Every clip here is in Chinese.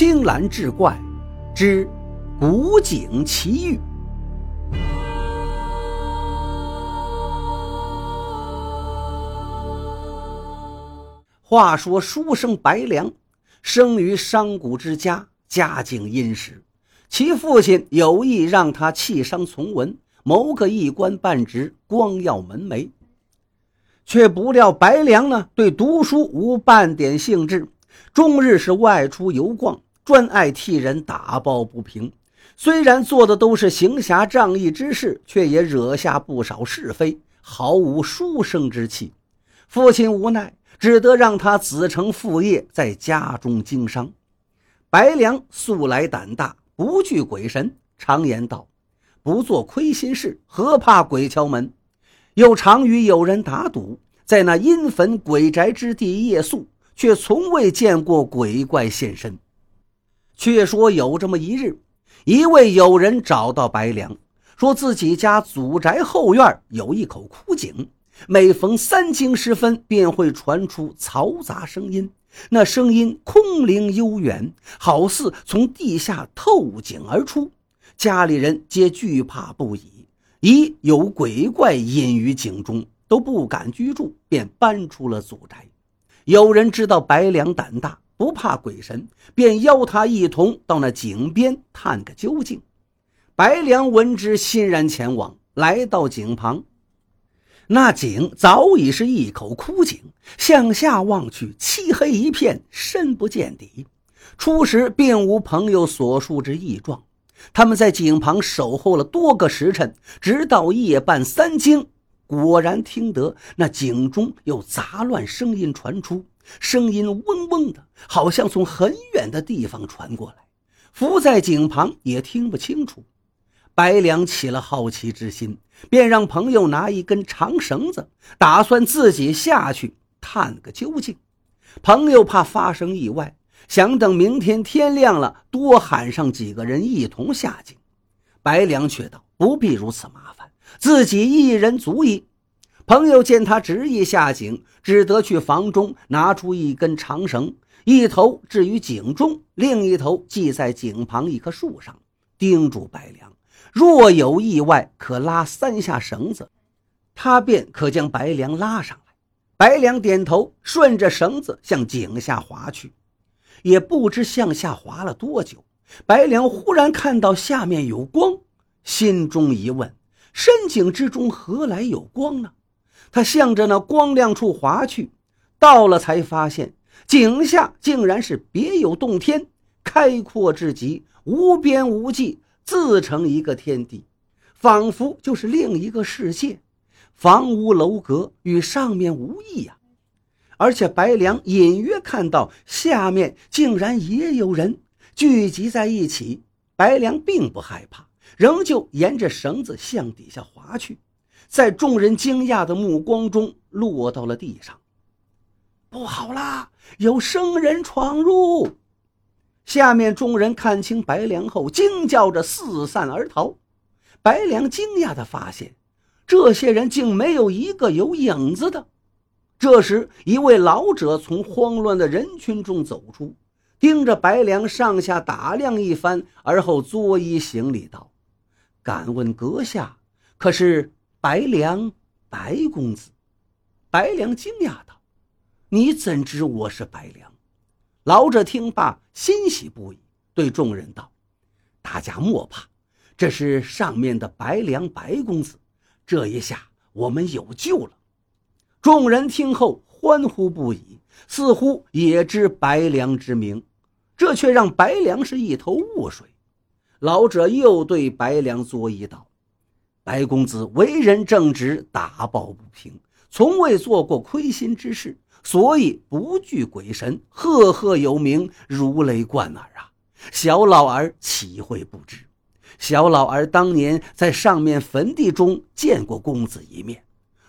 青蓝志怪之古井奇遇。话说书生白良生于商贾之家，家境殷实，其父亲有意让他弃商从文，谋个一官半职，光耀门楣。却不料白良呢，对读书无半点兴致，终日是外出游逛，专爱替人打抱不平。虽然做的都是行侠仗义之事，却也惹下不少是非，毫无书生之气。父亲无奈，只得让他子承父业，在家中经商。白良素来胆大，不惧鬼神，常言道：“不做亏心事，何怕鬼敲门。”又常与友人打赌，在那阴坟鬼宅之地夜宿，却从未见过鬼怪现身。却说有这么一日，一位友人找到白良，说自己家祖宅后院有一口枯井，每逢三更时分，便会传出嘈杂声音，那声音空灵悠远，好似从地下透井而出，家里人皆惧怕不已。疑有鬼怪隐于井中，都不敢居住，便搬出了祖宅。有人知道白良胆大，不怕鬼神，便邀他一同到那井边探个究竟。白良闻之，欣然前往。来到井旁，那井早已是一口枯井，向下望去，漆黑一片，深不见底。初时并无朋友所述之异状。他们在井旁守候了多个时辰，直到夜半三更，果然听得那井中有杂乱声音传出，声音嗡嗡的，好像从很远的地方传过来。伏在井旁也听不清楚。白良起了好奇之心，便让朋友拿一根长绳子，打算自己下去探个究竟。朋友怕发生意外。想等明天天亮了，多喊上几个人一同下井。白良却道：“不必如此麻烦，自己一人足矣。”朋友见他执意下井，只得去房中拿出一根长绳，一头置于井中，另一头系在井旁一棵树上，叮嘱白良：若有意外，可拉三下绳子，他便可将白良拉上来。白良点头，顺着绳子向井下滑去。也不知向下滑了多久，白良忽然看到下面有光，心中一问：深井之中何来有光呢？他向着那光亮处划去，到了才发现井下竟然是别有洞天，开阔至极，无边无际，自成一个天地，仿佛就是另一个世界，房屋楼阁与上面无异呀。而且白良隐约看到下面竟然也有人聚集在一起，白良并不害怕，仍旧沿着绳子向底下滑去，在众人惊讶的目光中落到了地上。不好啦，有生人闯入！下面众人看清白良后，惊叫着四散而逃。白良惊讶地发现，这些人竟没有一个有影子的。这时，一位老者从慌乱的人群中走出，盯着白良上下打量一番，而后作揖行礼道：“敢问阁下，可是白良白公子？”白良惊讶道：“你怎知我是白良？”老者听罢，欣喜不已，对众人道：“大家莫怕，这是上面的白良白公子，这一下我们有救了。”众人听后欢呼不已，似乎也知白良之名，这却让白良是一头雾水。老者又对白良作揖道：“白公子为人正直，打抱不平，从未做过亏心之事，所以不惧鬼神，赫赫有名，如雷贯耳啊！小老儿岂会不知？小老儿当年在上面坟地中见过公子一面。”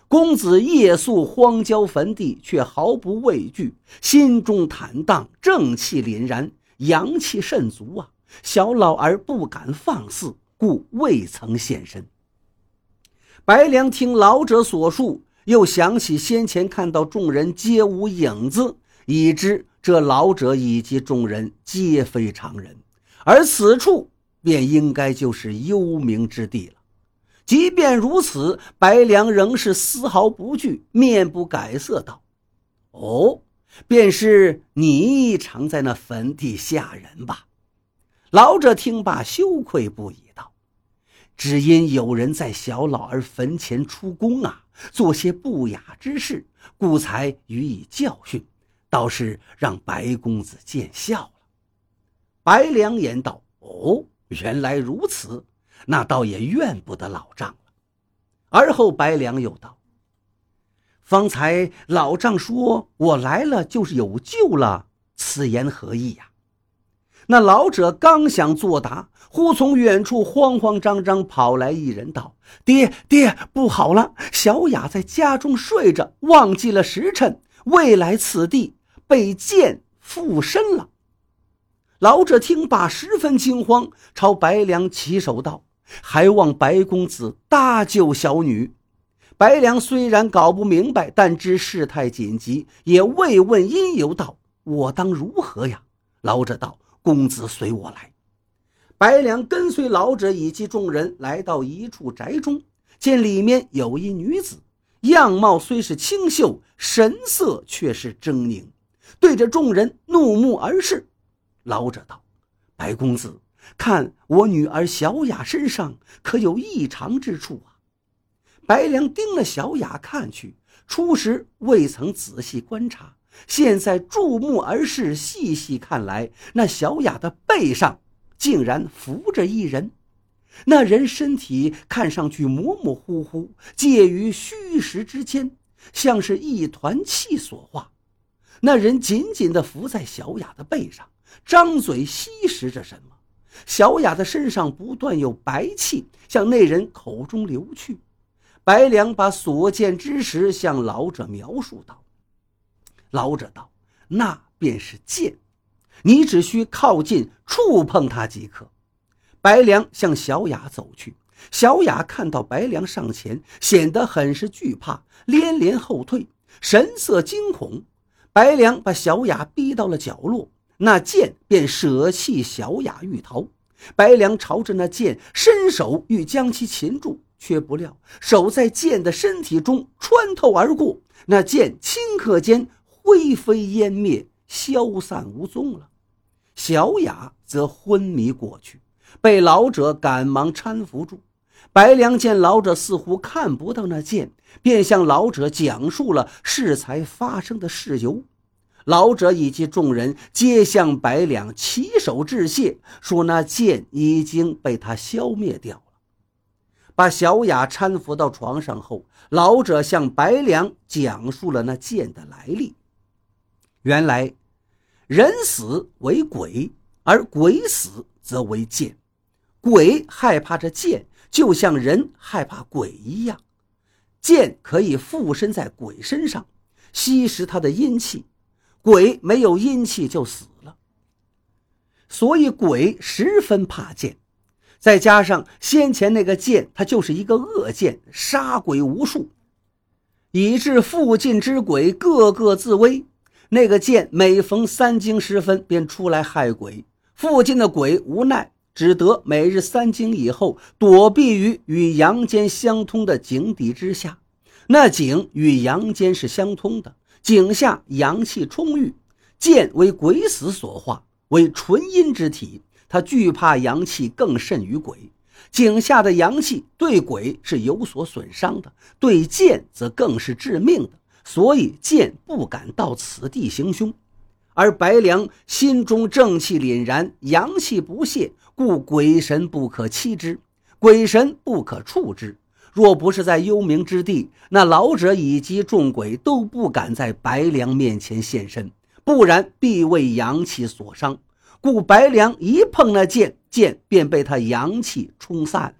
公子夜宿荒郊坟地，却毫不畏惧，心中坦荡，正气凛然，阳气甚足啊！小老儿不敢放肆，故未曾现身。白良听老者所述，又想起先前看到众人皆无影子，已知这老者以及众人皆非常人，而此处便应该就是幽冥之地了。即便如此，白良仍是丝毫不惧，面不改色道：“哦，便是你常在那坟地下人吧？”老者听罢，羞愧不已道：“只因有人在小老儿坟前出宫啊，做些不雅之事，故才予以教训，倒是让白公子见笑了。”白良言道：“哦，原来如此。”那倒也怨不得老丈了。而后白良又道：“方才老丈说我来了就是有救了，此言何意呀？”那老者刚想作答，忽从远处慌慌张张跑来一人道：“爹爹，不好了！小雅在家中睡着，忘记了时辰，未来此地，被剑附身了。”老者听罢，十分惊慌，朝白良起手道。还望白公子搭救小女。白良虽然搞不明白，但知事态紧急，也未问因由，道：“我当如何呀？”老者道：“公子随我来。”白良跟随老者以及众人来到一处宅中，见里面有一女子，样貌虽是清秀，神色却是狰狞，对着众人怒目而视。老者道：“白公子。”看我女儿小雅身上可有异常之处啊？白良盯了小雅看去，初时未曾仔细观察，现在注目而视，细细看来，那小雅的背上竟然伏着一人。那人身体看上去模模糊糊，介于虚实之间，像是一团气所化。那人紧紧地伏在小雅的背上，张嘴吸食着什么。小雅的身上不断有白气向那人口中流去。白良把所见之时向老者描述道：“老者道，那便是剑，你只需靠近触碰它即可。”白良向小雅走去，小雅看到白良上前，显得很是惧怕，连连后退，神色惊恐。白良把小雅逼到了角落。那剑便舍弃小雅欲逃，白良朝着那剑伸手欲将其擒住，却不料手在剑的身体中穿透而过，那剑顷刻间灰飞烟灭，消散无踪了。小雅则昏迷过去，被老者赶忙搀扶住。白良见老者似乎看不到那剑，便向老者讲述了适才发生的事由。老者以及众人皆向白良起手致谢，说那剑已经被他消灭掉了。把小雅搀扶到床上后，老者向白良讲述了那剑的来历。原来，人死为鬼，而鬼死则为剑。鬼害怕这剑，就像人害怕鬼一样。剑可以附身在鬼身上，吸食他的阴气。鬼没有阴气就死了，所以鬼十分怕剑。再加上先前那个剑，它就是一个恶剑，杀鬼无数，以致附近之鬼个个自危。那个剑每逢三更时分便出来害鬼，附近的鬼无奈，只得每日三更以后躲避于与阳间相通的井底之下。那井与阳间是相通的。井下阳气充裕，剑为鬼死所化，为纯阴之体，他惧怕阳气更甚于鬼。井下的阳气对鬼是有所损伤的，对剑则更是致命的，所以剑不敢到此地行凶。而白良心中正气凛然，阳气不泄，故鬼神不可欺之，鬼神不可触之。若不是在幽冥之地，那老者以及众鬼都不敢在白良面前现身，不然必为阳气所伤。故白良一碰那剑，剑便被他阳气冲散。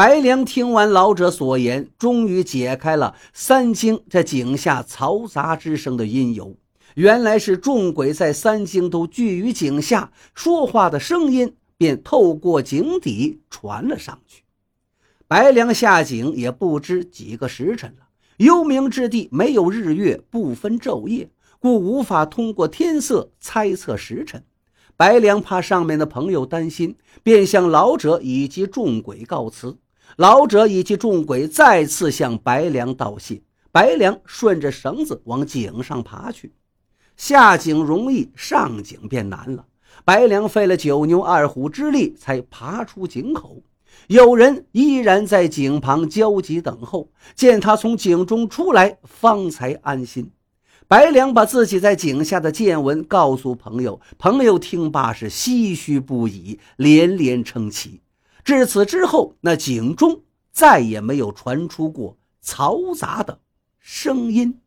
白良听完老者所言，终于解开了三更这井下嘈杂之声的因由。原来是众鬼在三更都聚于井下，说话的声音便透过井底传了上去。白良下井也不知几个时辰了。幽冥之地没有日月，不分昼夜，故无法通过天色猜测时辰。白良怕上面的朋友担心，便向老者以及众鬼告辞。老者以及众鬼再次向白良道谢。白良顺着绳子往井上爬去。下井容易，上井便难了。白良费了九牛二虎之力才爬出井口。有人依然在井旁焦急等候，见他从井中出来，方才安心。白良把自己在井下的见闻告诉朋友，朋友听罢是唏嘘不已，连连称奇。至此之后，那井中再也没有传出过嘈杂的声音。